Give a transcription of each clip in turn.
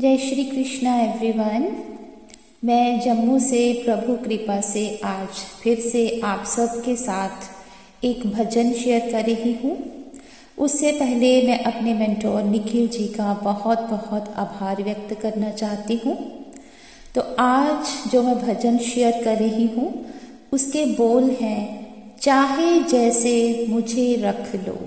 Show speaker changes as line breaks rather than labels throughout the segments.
जय श्री कृष्णा एवरीवन मैं जम्मू से प्रभु कृपा से आज फिर से आप सबके साथ एक भजन शेयर कर रही हूँ। उससे पहले मैं अपने मेंटोर निखिल जी का बहुत बहुत आभार व्यक्त करना चाहती हूँ। तो आज जो मैं भजन शेयर कर रही हूँ, उसके बोल हैं, चाहे जैसे मुझे रख लो।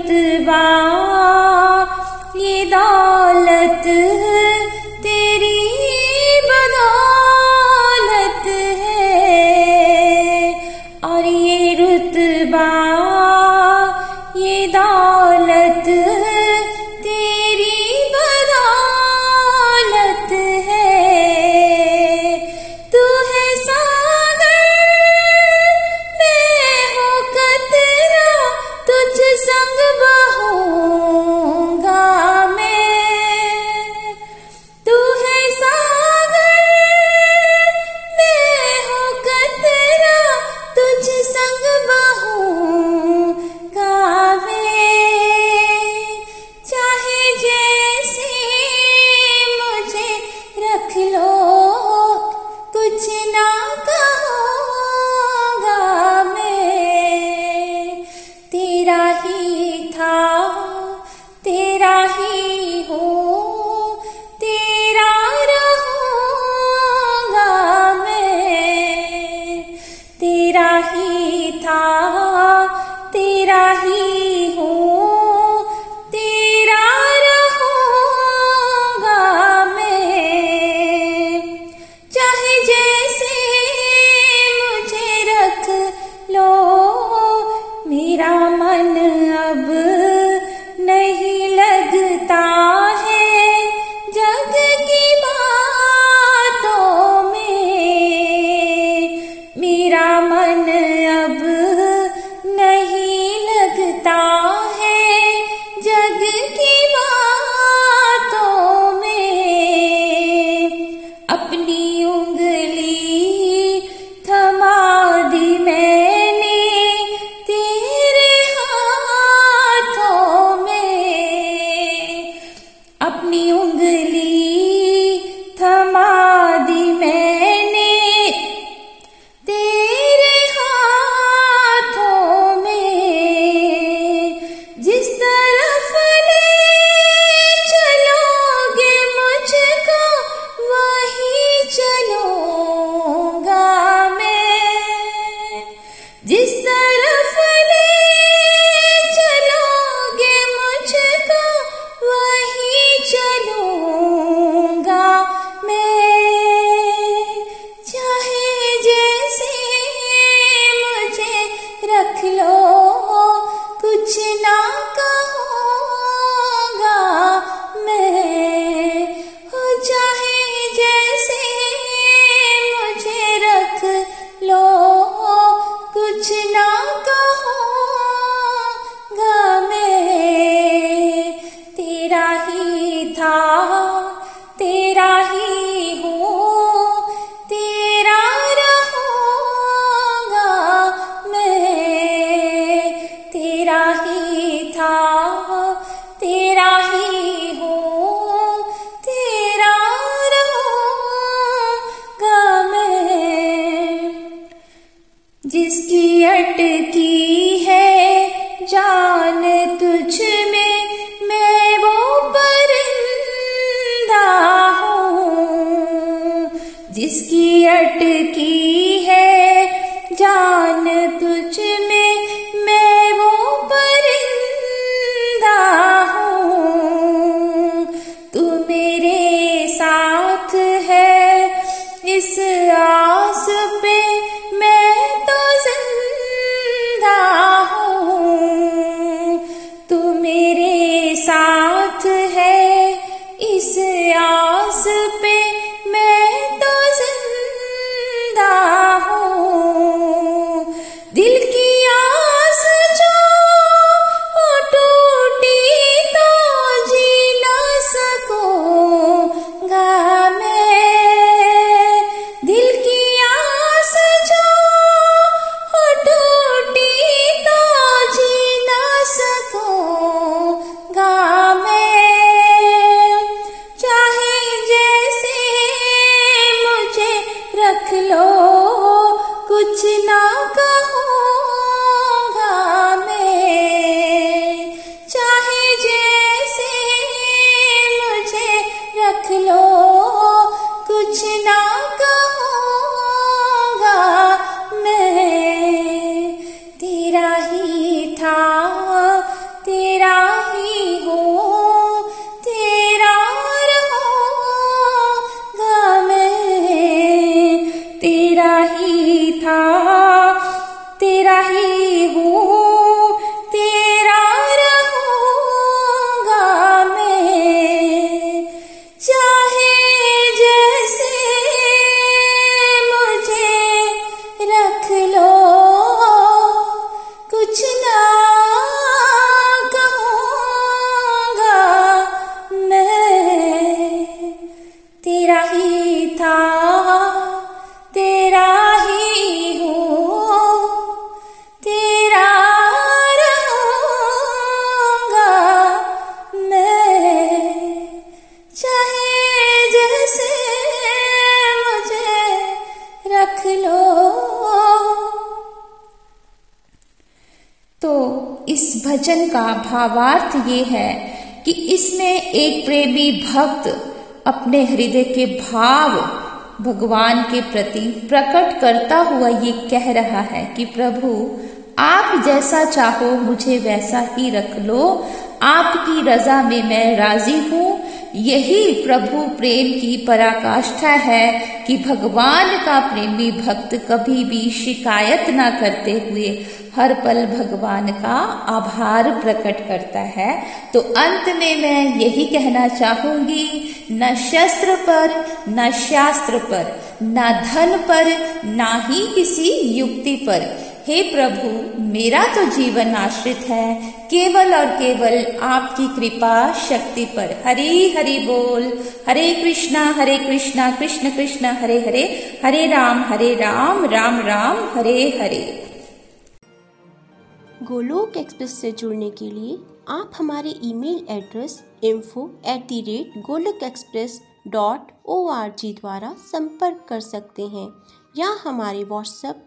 Divine. में जिसकी अटकी तेरा ही लो तो इस भजन का भावार्थ ये है कि इसमें एक प्रेमी भक्त अपने हृदय के भाव भगवान के प्रति प्रकट करता हुआ ये कह रहा है कि प्रभु, आप जैसा चाहो मुझे वैसा ही रख लो। आपकी रजा में मैं राज़ी हूँ यही प्रभु प्रेम की पराकाष्ठा है कि भगवान का प्रेमी भक्त कभी भी शिकायत ना करते हुए हर पल भगवान का आभार प्रकट करता है। तो अंत में मैं यही कहना चाहूँगी, न शस्त्र पर, न शास्त्र पर, न धन पर, ना ही किसी युक्ति पर। हे प्रभु, मेरा तो जीवन आश्रित है। केवल और केवल आपकी कृपा शक्ति पर। हरी, हरि बोल। हरे कृष्णा हरे कृष्णा, कृष्ण कृष्ण, हरे हरे। हरे राम हरे राम राम राम, हरे हरे।
गोलोक एक्सप्रेस से जुड़ने के लिए आप हमारे email address info at the rate Golok Express dot O R G द्वारा संपर्क कर सकते हैं या हमारे WhatsApp